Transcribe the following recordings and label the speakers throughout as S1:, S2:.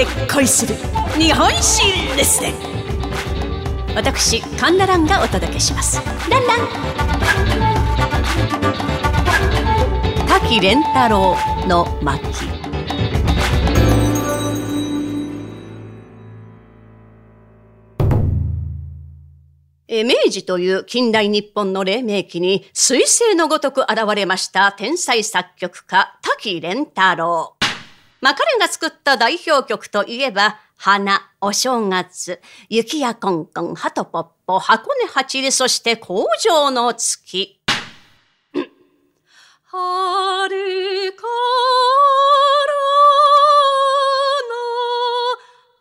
S1: で恋する。日本史レッスン私カンナランがお届けします。ランラン。滝蓮太郎の巻。明治という近代日本の黎明期に彗星のごとく現れました天才作曲家滝蓮太郎。まあ、彼が作った代表曲といえば、花、お正月、雪やコンコン、ハトポッポ、箱根八里、そして工場の月。春か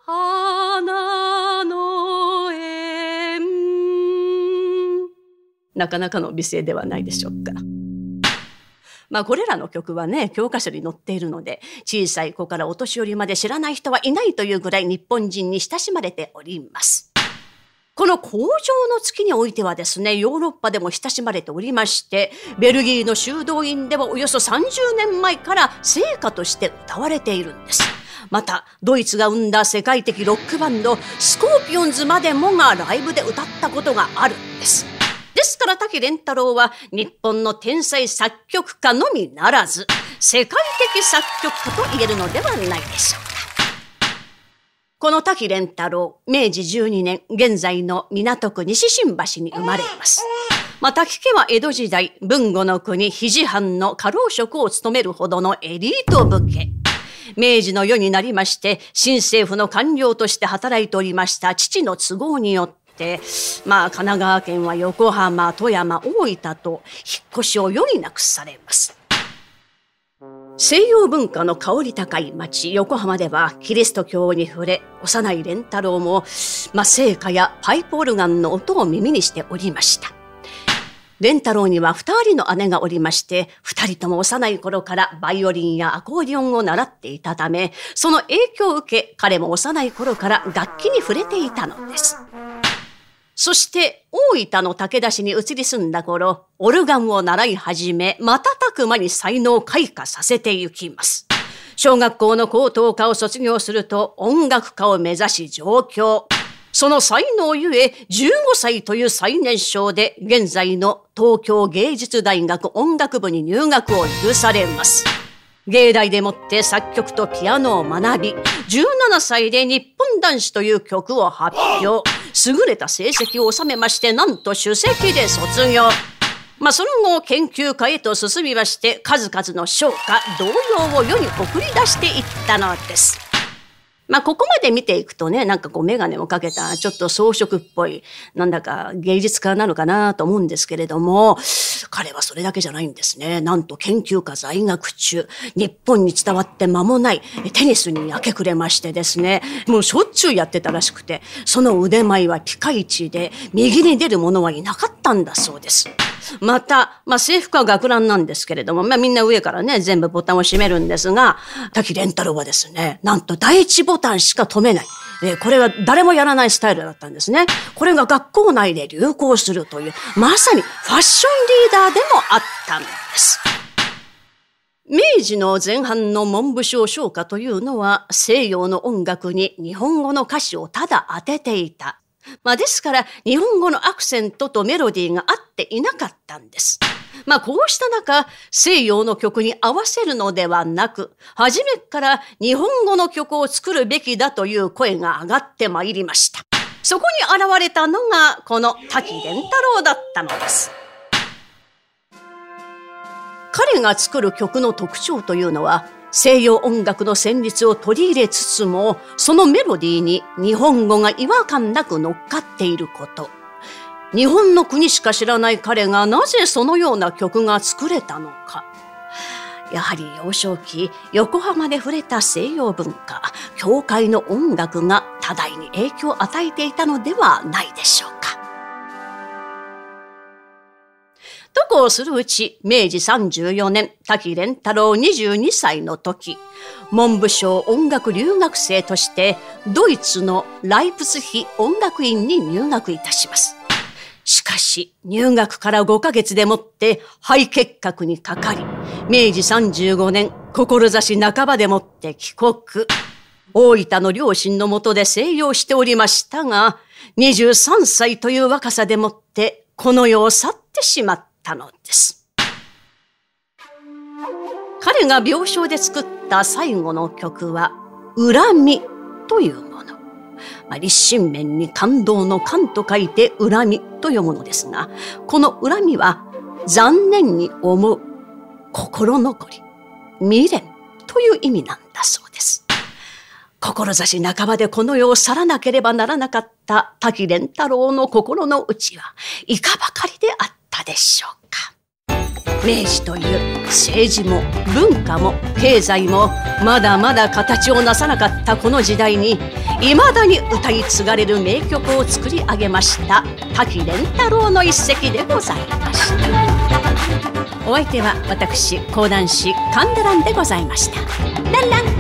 S1: ら花の縁なかなかの美声ではないでしょうか。まあこれらの曲はね、教科書に載っているので、小さい子からお年寄りまで知らない人はいないというぐらい日本人に親しまれております。この工場の月においてはですね、ヨーロッパでも親しまれておりまして、ベルギーの修道院ではおよそ30年前から聖歌として歌われているんです。また、ドイツが生んだ世界的ロックバンド、スコーピオンズまでもがライブで歌ったことがあるんです。ですから滝蓮太郎は日本の天才作曲家のみならず、世界的作曲家と言えるのではないでしょうか。この滝蓮太郎、明治12年、現在の港区西新橋に生まれます。まあ、滝家は江戸時代、文後の国、肘藩の家老職を務めるほどのエリート武家。明治の世になりまして、新政府の官僚として働いておりました父の都合によって、まあ、神奈川県は横浜、富山、大分と引っ越しを余儀なくされます。西洋文化の香り高い町、横浜では、キリスト教に触れ、幼い蓮太郎も、まあ、聖歌やパイプオルガンの音を耳にしておりました。蓮太郎には二人の姉がおりまして、二人とも幼い頃からバイオリンやアコーディオンを習っていたため、その影響を受け、彼も幼い頃から楽器に触れていたのです。そして大分の武田市に移り住んだ頃、オルガンを習い始め、瞬く間に才能を開花させてゆきます。小学校の高等科を卒業すると音楽家を目指し上京。その才能ゆえ15歳という最年少で現在の東京芸術大学音楽部に入学を許されます。芸大でもって作曲とピアノを学び、17歳で日本男子という曲を発表。優れた成績を収めまして、なんと首席で卒業。まあ、その後、研究家へと進みまして、数々の賞歌、童謡を世に送り出していったのです。まあ、ここまで見ていくとね、なんかこう、メガネをかけた、ちょっと装飾っぽい、なんだか芸術家なのかなと思うんですけれども、彼はそれだけじゃないんですね。なんと研究家在学中、日本に伝わって間もないテニスに明け暮れましてですね、もうしょっちゅうやってたらしくて、その腕前はピカイチで、右に出る者はいなかったんだそうです。また、まあ、制服は学ランなんですけれども、まあ、みんな上からね、全部ボタンを閉めるんですが、滝蓮太郎はですね、なんと第一ボタンしか止めない。えー、これは誰もやらないスタイルだったんですね。これが学校内で流行するという、まさにファッションリーダーでもあったんです。明治の前半の文部省唱歌というのは西洋の音楽に日本語の歌詞をただ当てていた。まあですから日本語のアクセントとメロディーが合っていなかったんです。まあこうした中、西洋の曲に合わせるのではなく、初めから日本語の曲を作るべきだという声が上がってまいりました。そこに現れたのがこの滝蓮太郎だったのです。彼が作る曲の特徴というのは、西洋音楽の旋律を取り入れつつも、そのメロディーに日本語が違和感なく乗っかっていること。日本の国しか知らない彼がなぜそのような曲が作れたのか。やはり幼少期、横浜で触れた西洋文化、教会の音楽が多大に影響を与えていたのではないでしょうか。とこうするうち、明治34年、滝蓮太郎22歳の時、文部省音楽留学生として、ドイツのライプスヒ音楽院に入学いたします。しかし、入学から5ヶ月でもって肺結核にかかり、明治35年、志半ばでもって帰国。大分の両親のもとで静養しておりましたが、23歳という若さでもってこの世を去ってしまったのです。彼が病床で作った最後の曲は、恨みというもの。まあ、立身面に感動の感と書いて恨みというものですが、この恨みは残念に思う、心残り、未練という意味なんだそうです。志半ばでこの世を去らなければならなかった滝蓮太郎の心の内はいかばかりであったでしょうか？明治という政治も文化も経済もまだまだ形をなさなかったこの時代にいまだに歌い継がれる名曲を作り上げました滝蓮太郎の一席でございました。お相手は私講談師神田蘭でございました。ランラン。